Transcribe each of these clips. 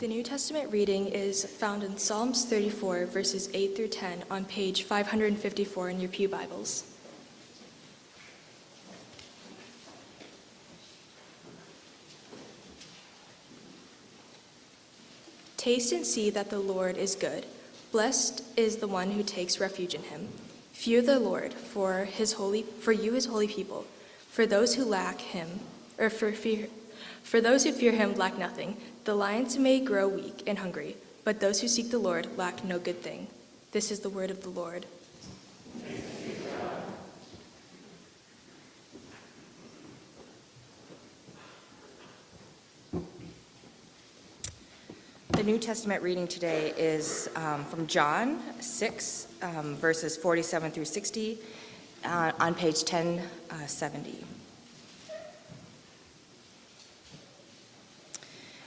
The New Testament reading is found in Psalms 34, verses 8 through 10, on page 554 in your Pew Bibles. Taste and see that the Lord is good. Blessed is the one who takes refuge in him. Fear the Lord, for his holy for you his holy people. For those who lack him, or for fear for those who fear him lack nothing. The lions may grow weak and hungry, but those who seek the Lord lack no good thing. This is the word of the Lord. The New Testament reading today is um, from John 6, um, verses 47 through 60, uh, on page 1070.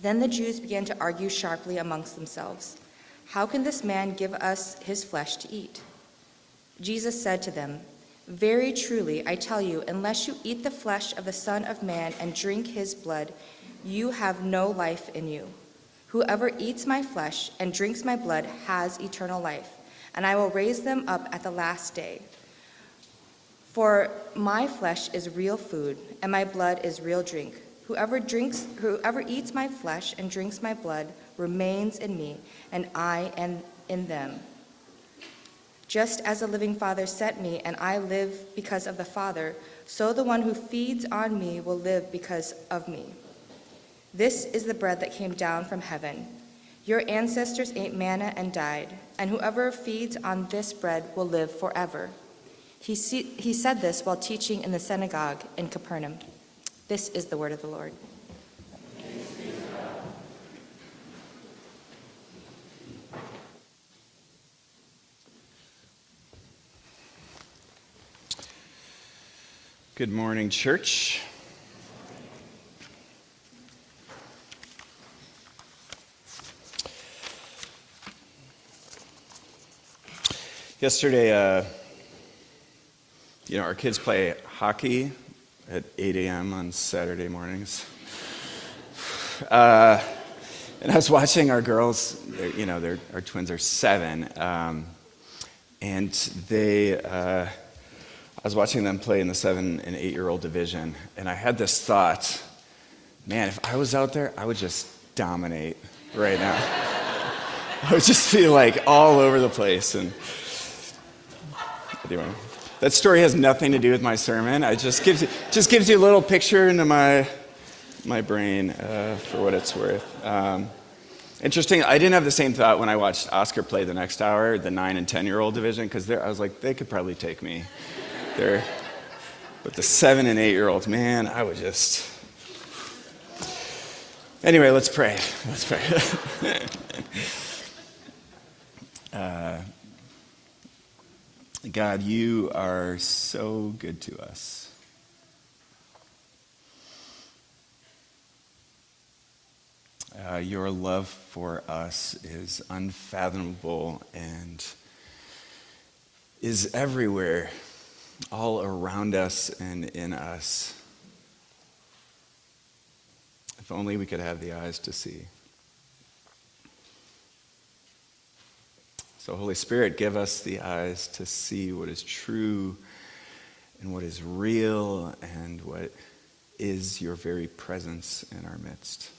Then the Jews began to argue sharply amongst themselves How can this man give us his flesh to eat? Jesus said to them, Very truly, I tell you, unless you eat the flesh of the Son of Man and drink his blood, you have no life in you. Whoever eats my flesh and drinks my blood has eternal life, and I will raise them up at the last day. For my flesh is real food, and my blood is real drink. Whoever drinks, whoever eats my flesh and drinks my blood remains in me, and I am in them. Just as the living Father sent me, and I live because of the Father, so the one who feeds on me will live because of me. This is the bread that came down from heaven. Your ancestors ate manna and died, and whoever feeds on this bread will live forever. He, see, he said this while teaching in the synagogue in Capernaum. This is the word of the Lord. Good morning, church. Yesterday, uh, you know, our kids play hockey at 8 a.m. on Saturday mornings. Uh, and I was watching our girls, you know, our twins are seven, um, and they, uh, I was watching them play in the seven and eight year old division, and I had this thought man, if I was out there, I would just dominate right now. I would just be like all over the place. And anyway, that story has nothing to do with my sermon. It just gives you, just gives you a little picture into my, my brain uh, for what it's worth. Um, interesting, I didn't have the same thought when I watched Oscar play the next hour, the 9 and 10 year old division, because I was like, they could probably take me. They're, but the 7 and 8 year olds, man, I would just. Anyway, let's pray. Let's pray. uh, God, you are so good to us. Uh, your love for us is unfathomable and is everywhere, all around us and in us. If only we could have the eyes to see. So, Holy Spirit, give us the eyes to see what is true and what is real and what is your very presence in our midst.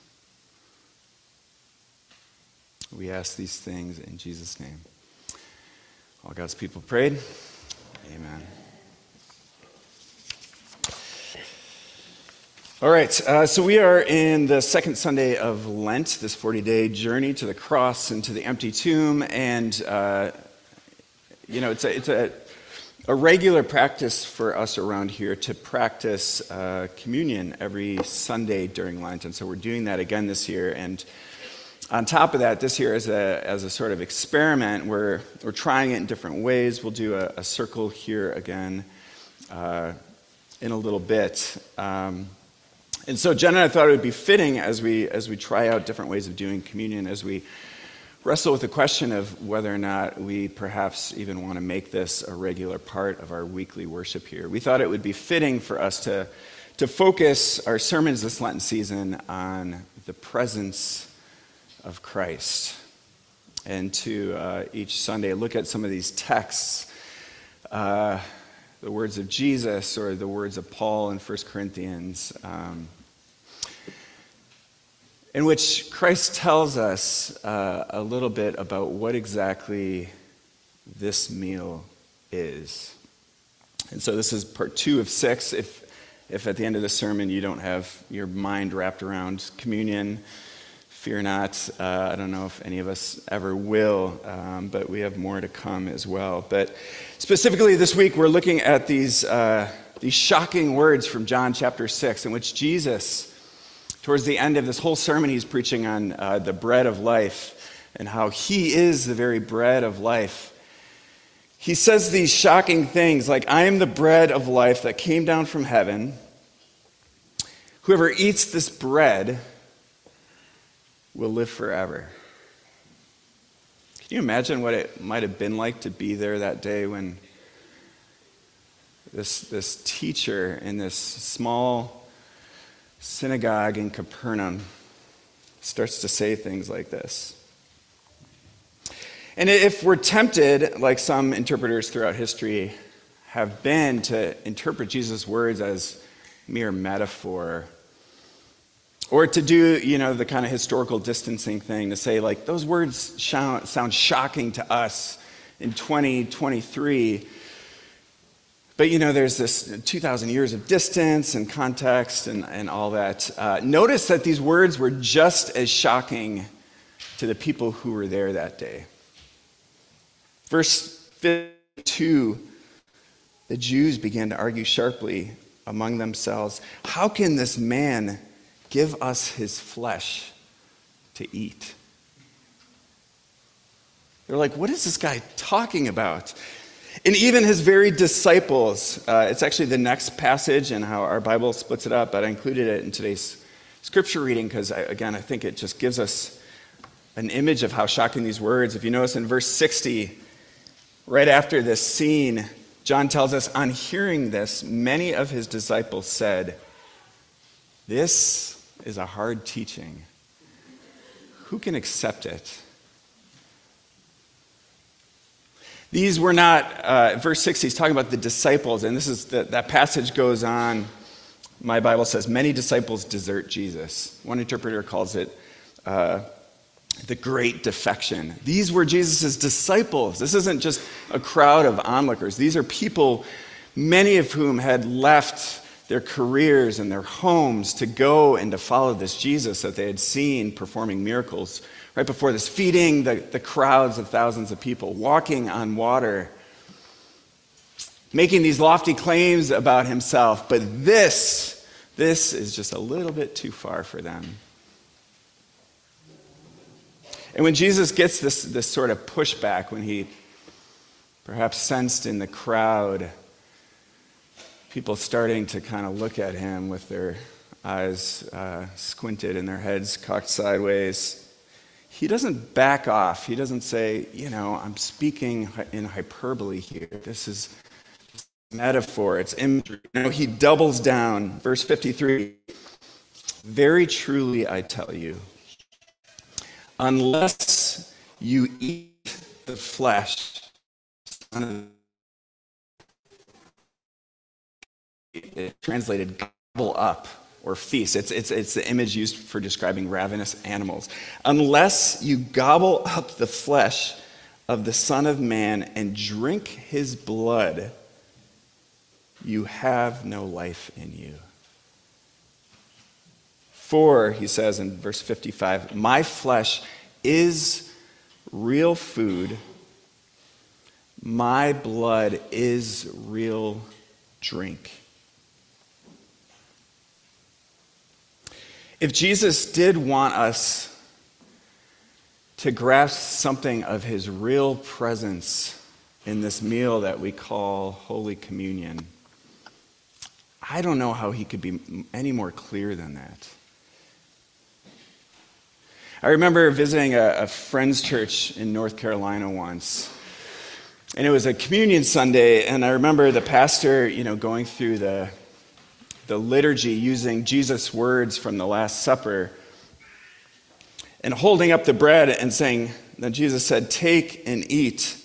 We ask these things in Jesus' name. All God's people prayed. Amen. All right, uh, so we are in the second Sunday of Lent, this 40 day journey to the cross and to the empty tomb. And, uh, you know, it's, a, it's a, a, regular practice for us around here to practice uh, communion every Sunday during Lent. And so we're doing that again this year. And on top of that, this year, as a, as a sort of experiment, we're, we're trying it in different ways. We'll do a, a circle here again uh, in a little bit. Um, and so Jen and I thought it would be fitting as we, as we try out different ways of doing communion, as we wrestle with the question of whether or not we perhaps even want to make this a regular part of our weekly worship here. We thought it would be fitting for us to, to focus our sermons this Lenten season on the presence of Christ and to uh, each Sunday look at some of these texts. Uh, the words of Jesus or the words of Paul in 1 Corinthians, um, in which Christ tells us uh, a little bit about what exactly this meal is. And so this is part two of six. If, if at the end of the sermon you don't have your mind wrapped around communion, fear not. Uh, I don't know if any of us ever will, um, but we have more to come as well. But specifically this week, we're looking at these, uh, these shocking words from John chapter 6, in which Jesus, towards the end of this whole sermon, he's preaching on uh, the bread of life and how he is the very bread of life. He says these shocking things like, I am the bread of life that came down from heaven. Whoever eats this bread, will live forever. Can you imagine what it might have been like to be there that day when this, this teacher in this small synagogue in Capernaum starts to say things like this? And if we're tempted, like some interpreters throughout history have been, to interpret Jesus' words as mere metaphor or to do, you know, the kind of historical distancing thing to say, like, those words sound, shocking to us in 2023. But, you know, there's this 2,000 years of distance and context and, and all that. Uh, notice that these words were just as shocking to the people who were there that day. Verse 52 the Jews began to argue sharply among themselves How can this man Give us his flesh to eat. They're like, what is this guy talking about? And even his very disciples, uh, it's actually the next passage and how our Bible splits it up, but I included it in today's scripture reading because, again, I think it just gives us an image of how shocking these words. If you notice in verse 60, right after this scene, John tells us, on hearing this, many of his disciples said, This is a hard teaching. Who can accept it? These were not, uh, verse 6, he's talking about the disciples, and this is the, that passage goes on. My Bible says, many disciples desert Jesus. One interpreter calls it uh, the great defection. These were Jesus' disciples. This isn't just a crowd of onlookers, these are people, many of whom had left their careers and their homes to go and to follow this Jesus that they had seen performing miracles right before this, feeding the, the crowds of thousands of people, walking on water, making these lofty claims about himself. But this, this is just a little bit too far for them. And when Jesus gets this, this sort of pushback, when he perhaps sensed in the crowd people starting to kind of look at him with their eyes uh, squinted and their heads cocked sideways. He doesn't back off. He doesn't say, you know, I'm speaking in hyperbole here. This is metaphor, it's imagery. No, he doubles down. Verse 53 Very truly I tell you, unless you eat the flesh, it translated gobble up or feast. It's, it's, it's the image used for describing ravenous animals. Unless you gobble up the flesh of the Son of Man and drink his blood, you have no life in you. For, he says in verse 55, my flesh is real food, my blood is real drink. If Jesus did want us to grasp something of his real presence in this meal that we call Holy Communion. I don't know how he could be any more clear than that. I remember visiting a, a friend's church in North Carolina once. And it was a communion Sunday, and I remember the pastor, you know, going through the, the liturgy using Jesus' words from the Last Supper and holding up the bread and saying, that Jesus said, Take and eat.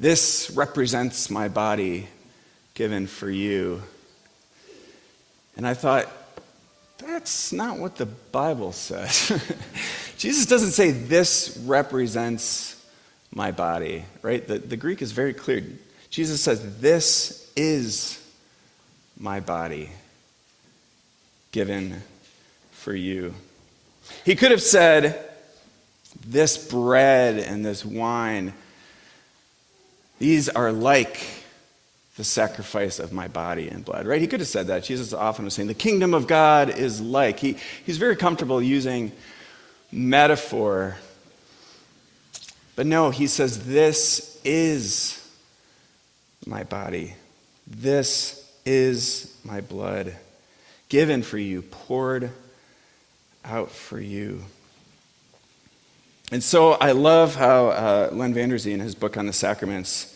This represents my body given for you. And I thought, that's not what the Bible says. Jesus doesn't say, This represents my body, right? The, the Greek is very clear. Jesus says, This is my body given for you. He could have said, This bread and this wine, these are like the sacrifice of my body and blood, right? He could have said that. Jesus often was saying, The kingdom of God is like. He, he's very comfortable using metaphor. But no, he says, This is my body. This is my blood, given for you, poured out for you. And so I love how uh, Len Vanderzee, in his book on the sacraments,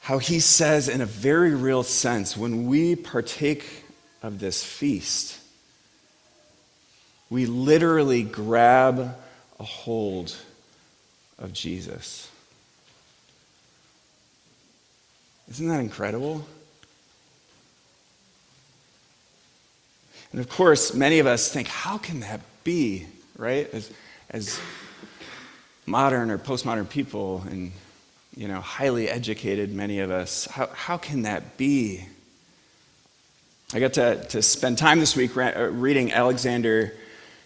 how he says, in a very real sense, when we partake of this feast, we literally grab a hold of Jesus. Isn't that incredible? And of course, many of us think, how can that be, right? As, as modern or postmodern people and you know, highly educated, many of us. How, how can that be? I got to, to spend time this week uh, reading Alexander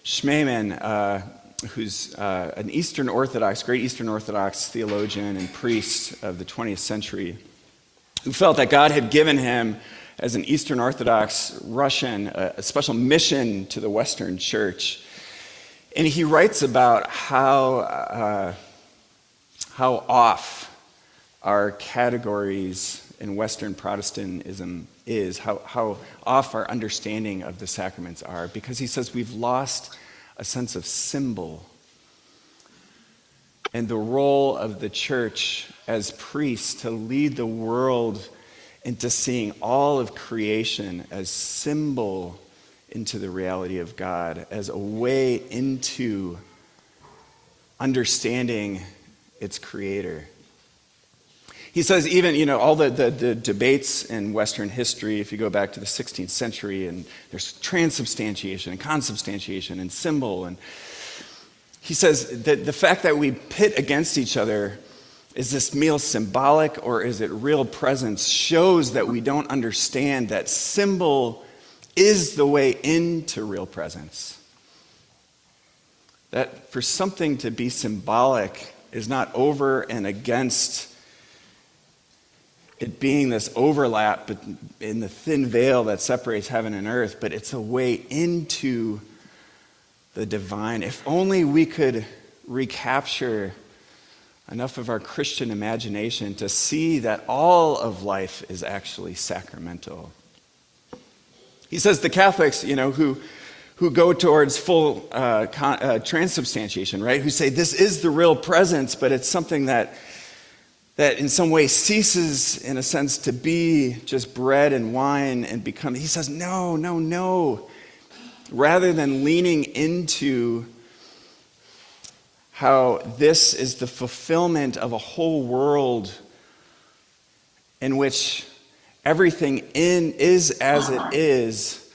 Schmemann, uh, who's uh, an Eastern Orthodox, great Eastern Orthodox theologian and priest of the 20th century, who felt that God had given him, as an Eastern Orthodox Russian, a, special mission to the Western church. And he writes about how, uh, how off our categories in Western Protestantism is, how, how off our understanding of the sacraments are, because he says we've lost a sense of symbol. And the role of the church as priests to lead the world into seeing all of creation as symbol into the reality of God, as a way into understanding its creator. He says, even, you know, all the, the, the, debates in Western history, if you go back to the 16th century, and there's transubstantiation and consubstantiation and symbol. And he says that the fact that we pit against each other is this meal symbolic or is it real presence shows that we don't understand that symbol is the way into real presence. That for something to be symbolic is not over and against it being this overlap in the thin veil that separates heaven and earth, but it's a way into the divine. If only we could recapture enough of our Christian imagination to see that all of life is actually sacramental. He says the Catholics, you know, who, who go towards full uh, con- uh, transubstantiation, right, who say this is the real presence, but it's something that that in some way ceases, in a sense, to be just bread and wine and become. He says, no, no, no. Rather than leaning into how this is the fulfillment of a whole world in which everything in is as it is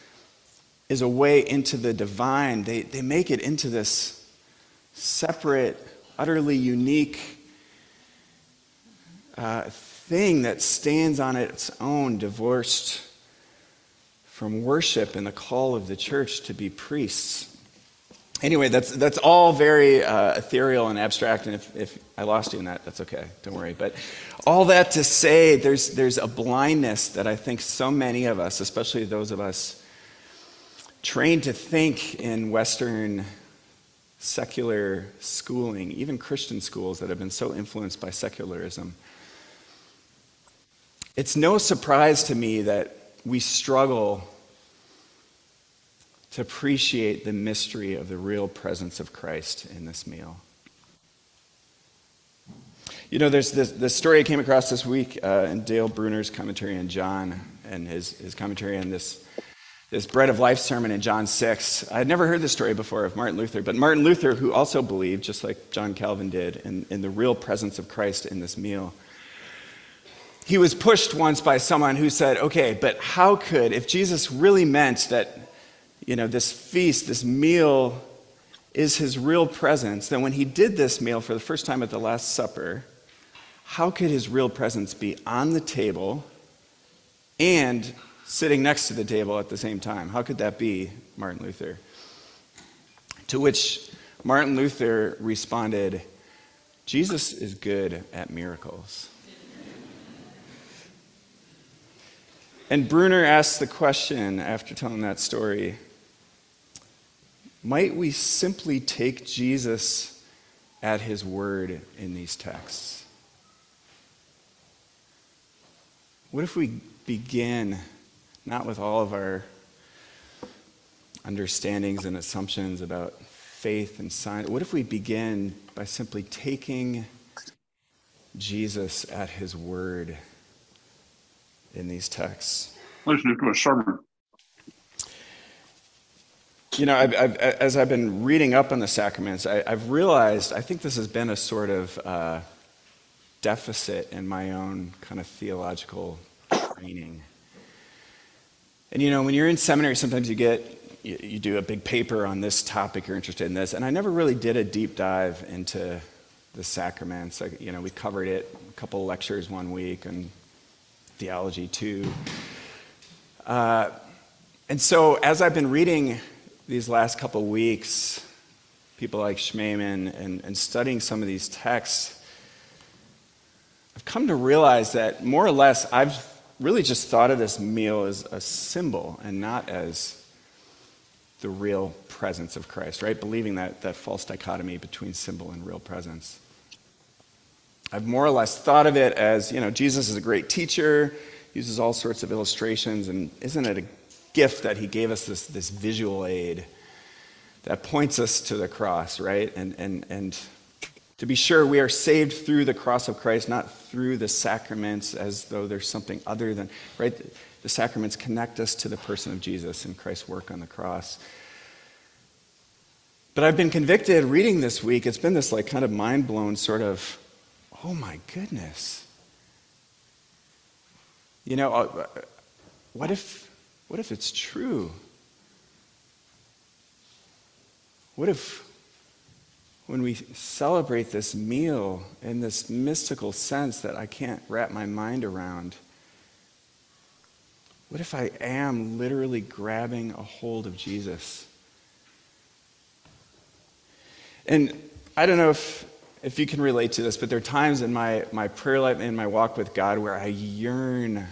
is a way into the divine they, they make it into this separate utterly unique uh, thing that stands on its own, divorced from worship and the call of the church to be priests. Anyway, that's, that's all very uh, ethereal and abstract, and if, if I lost you in that, that's okay, don't worry. But all that to say, there's, there's a blindness that I think so many of us, especially those of us trained to think in Western secular schooling, even Christian schools that have been so influenced by secularism. It's no surprise to me that we struggle to appreciate the mystery of the real presence of Christ in this meal. You know, there's this, this story I came across this week uh, in Dale Bruner's commentary on John and his, his commentary on this, this bread of life sermon in John 6. I had never heard this story before of Martin Luther, but Martin Luther, who also believed, just like John Calvin did, in, in the real presence of Christ in this meal, he was pushed once by someone who said, okay, but how could, if Jesus really meant that, you know, this feast, this meal is his real presence, then when he did this meal for the first time at the Last Supper, how could his real presence be on the table and sitting next to the table at the same time? How could that be, Martin Luther? To which Martin Luther responded, Jesus is good at miracles. and Bruner asked the question after telling that story might we simply take Jesus at his word in these texts? What if we begin not with all of our understandings and assumptions about faith and science? What if we begin by simply taking Jesus at his word in these texts? Listening to a sermon. You know, I've, I've, as I've been reading up on the sacraments, I, have realized I think this has been a sort of uh, deficit in my own kind of theological training. And you know, when you're in seminary, sometimes you get, you, you, do a big paper on this topic, you're interested in this. And I never really did a deep dive into the sacraments. You know, we covered it a couple lectures one week and theology too. Uh, and so as I've been reading these last couple weeks, people like Schmemann and, and studying some of these texts, I've come to realize that more or less I've really just thought of this meal as a symbol and not as the real presence of Christ, right? Believing that, that false dichotomy between symbol and real presence. I've more or less thought of it as, you know, Jesus is a great teacher, uses all sorts of illustrations, and isn't it a gift that he gave us this, this visual aid that points us to the cross, right? And, and, and to be sure, we are saved through the cross of Christ, not through the sacraments as though there's something other than, right? The sacraments connect us to the person of Jesus and Christ's work on the cross. But I've been convicted reading this week. It's been this like kind of mind blown sort of, oh my goodness. You know, uh, what if, what if it's true? What if when we celebrate this meal in this mystical sense that I can't wrap my mind around, what if I am literally grabbing a hold of Jesus? And I don't know if, if you can relate to this, but there are times in my, my prayer life and my walk with God where I yearn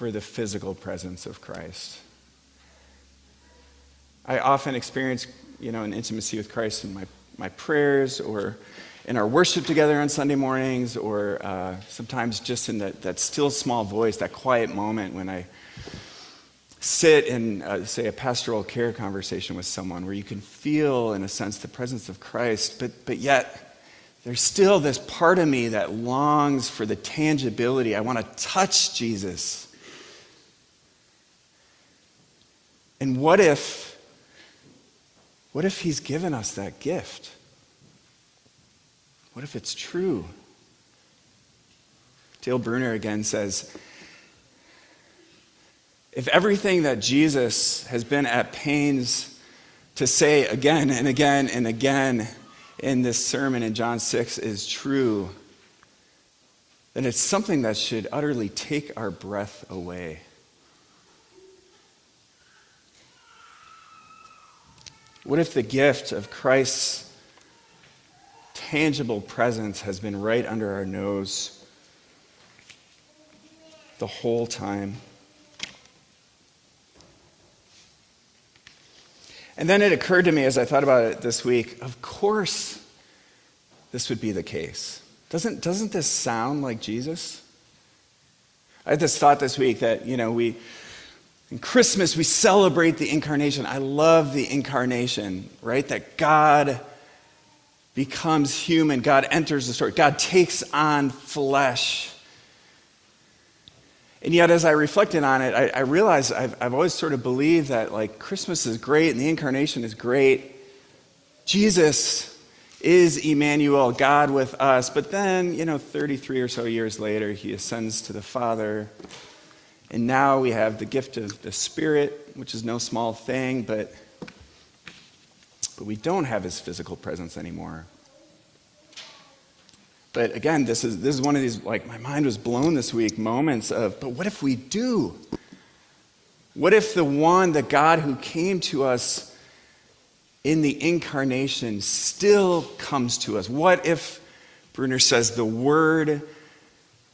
for the physical presence of Christ. I often experience, you know, an intimacy with Christ in my my prayers or in our worship together on Sunday mornings or uh, sometimes just in that, that still small voice, that quiet moment when I sit in, uh, say, a pastoral care conversation with someone where you can feel, in a sense, the presence of Christ, but, but yet there's still this part of me that longs for the tangibility. I want to touch Jesus. And what if what if He's given us that gift? What if it's true? Dale Bruner again says if everything that Jesus has been at pains to say again and again and again in this sermon in John 6 is true, then it's something that should utterly take our breath away. What if the gift of Christ's tangible presence has been right under our nose the whole time? And then it occurred to me as I thought about it this week of course, this would be the case. Doesn't, doesn't this sound like Jesus? I had this thought this week that, you know, we, in Christmas, we celebrate the incarnation. I love the incarnation, right? That God becomes human, God enters the story, God takes on flesh. And yet, as I reflected on it, I, I realized I've, I've always sort of believed that, like, Christmas is great and the incarnation is great. Jesus is Emmanuel, God with us. But then, you know, 33 or so years later, he ascends to the Father. And now we have the gift of the Spirit, which is no small thing, but, but we don't have his physical presence anymore. But again, this is, this is one of these, like, my mind was blown this week moments of, but what if we do? What if the one, the God who came to us in the incarnation, still comes to us? What if, Bruner says, the Word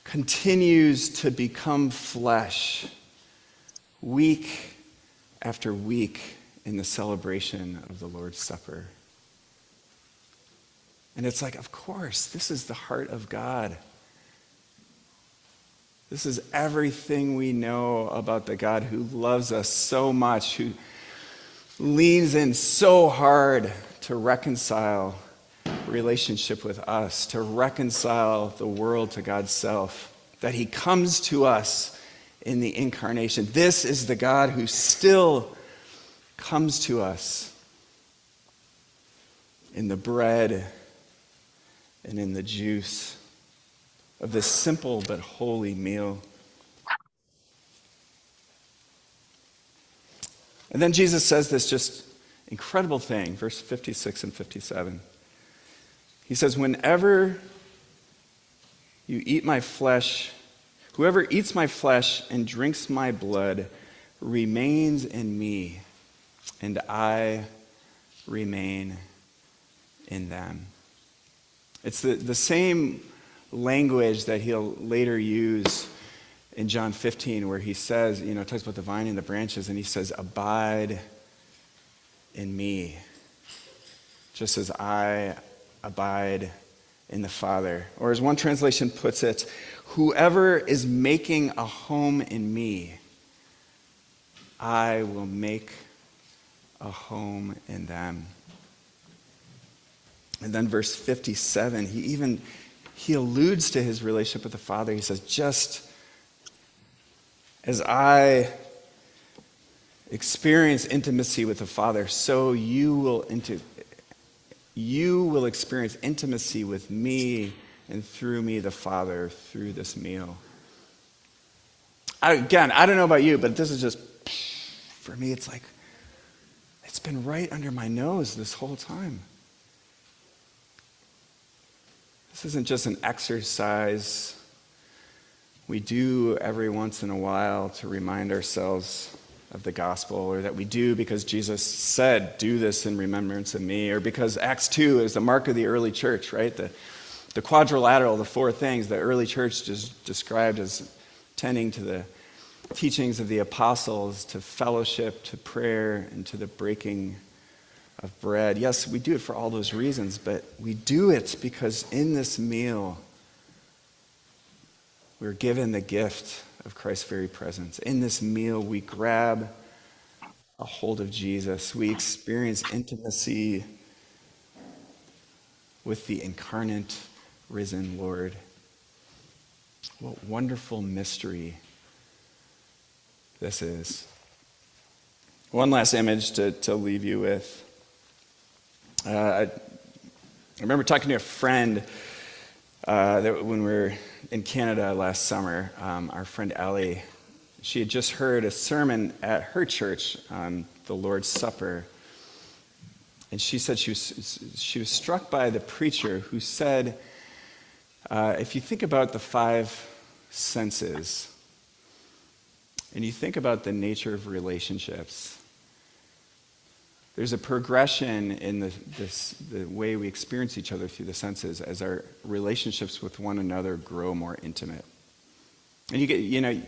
continues to become flesh week after week in the celebration of the Lord's Supper. And it's like, of course, this is the heart of God. This is everything we know about the God who loves us so much, who leans in so hard to reconcile relationship with us, to reconcile the world to God's self, that He comes to us in the incarnation. This is the God who still comes to us in the bread and in the juice of this simple but holy meal. And then Jesus says this just incredible thing, verse 56 and 57. He says, Whenever you eat my flesh, whoever eats my flesh and drinks my blood remains in me, and I remain in them. It's the, the same language that he'll later use in John 15, where he says, you know, talks about the vine and the branches, and he says, Abide in me, just as I abide in the Father. Or as one translation puts it, whoever is making a home in me, I will make a home in them. And then verse 57, he even he alludes to his relationship with the Father. He says, just as I experience intimacy with the Father, so you will into, you will experience intimacy with me and through me, the Father, through this meal. I, again, I don't know about you, but this is just, for me, it's like, it's been right under my nose this whole time. This isn't just an exercise we do every once in a while to remind ourselves of the gospel, or that we do because Jesus said, Do this in remembrance of me, or because Acts 2 is the mark of the early church, right? The, the quadrilateral, the four things the early church just described as tending to the teachings of the apostles, to fellowship, to prayer, and to the breaking of bread. Yes, we do it for all those reasons, but we do it because in this meal, we're given the gift of Christ's very presence. In this meal, we grab a hold of Jesus. We experience intimacy with the incarnate, risen Lord. What wonderful mystery this is. One last image to, to leave you with. Uh, I, I remember talking to a friend uh, that when we were in Canada last summer, um, our friend Ellie, she had just heard a sermon at her church on the Lord's Supper. And she said she was, she was struck by the preacher who said, uh, if you think about the five senses, and you think about the nature of relationships, there's a progression in the, this, the way we experience each other through the senses as our relationships with one another grow more intimate. And you get, you know,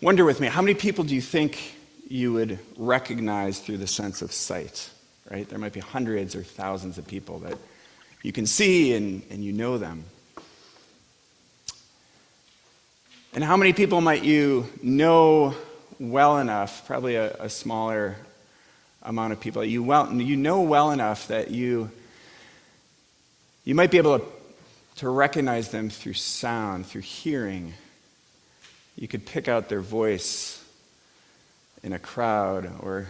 wonder with me, how many people do you think you would recognize through the sense of sight? right? There might be hundreds or thousands of people that you can see and, and you know them. And how many people might you know well enough, probably a, a smaller amount of people, you, well, you know well enough that you, you might be able to, to recognize them through sound, through hearing. You could pick out their voice in a crowd or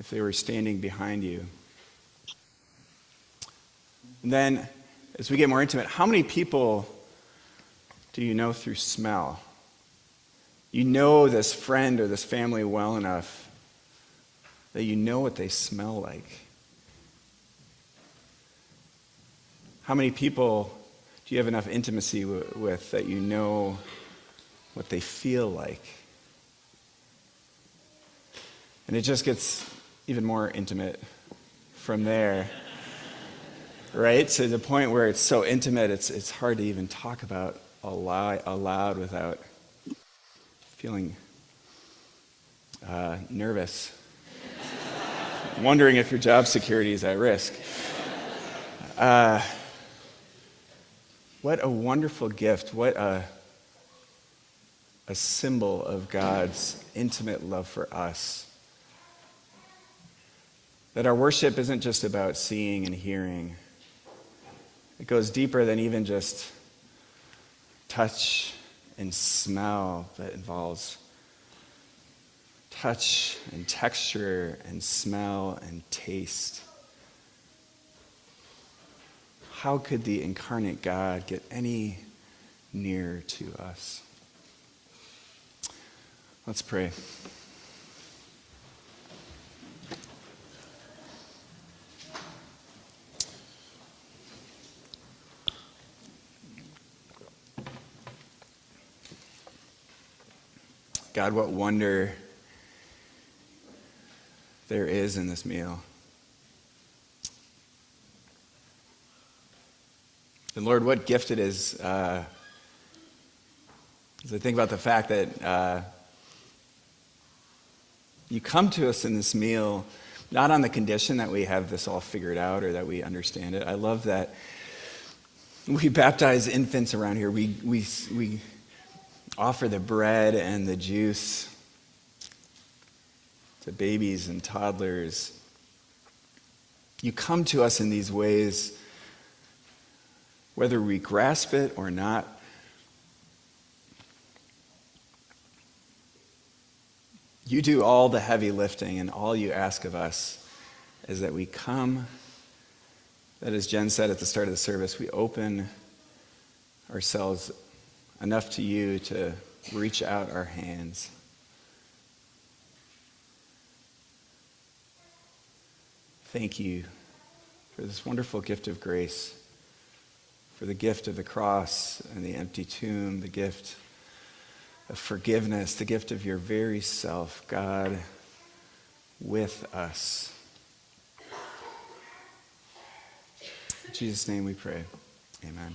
if they were standing behind you. And then, as we get more intimate, how many people do you know through smell? You know this friend or this family well enough that you know what they smell like. How many people do you have enough intimacy w- with that you know what they feel like? And it just gets even more intimate from there. right? To the point where it's so intimate, it's, it's hard to even talk about aloud, aloud without feeling uh, nervous, wondering if your job security is at risk. Uh, what a wonderful gift. What a, a symbol of God's intimate love for us. That our worship isn't just about seeing and hearing, it goes deeper than even just touch and smell that involves touch and texture and smell and taste. How could the incarnate God get any nearer to us? Let's pray. God, what wonder there is in this meal. And Lord, what gift it is. Uh, as I think about the fact that uh, you come to us in this meal not on the condition that we have this all figured out or that we understand it. I love that we baptize infants around here. We, we, we offer the bread and the juice to babies and toddlers. You come to us in these ways, whether we grasp it or not. You do all the heavy lifting, and all you ask of us is that we come, that as Jen said at the start of the service, we open ourselves enough to you to reach out our hands. Thank you for this wonderful gift of grace, for the gift of the cross and the empty tomb, the gift of forgiveness, the gift of your very self, God, with us. In Jesus' name we pray. Amen.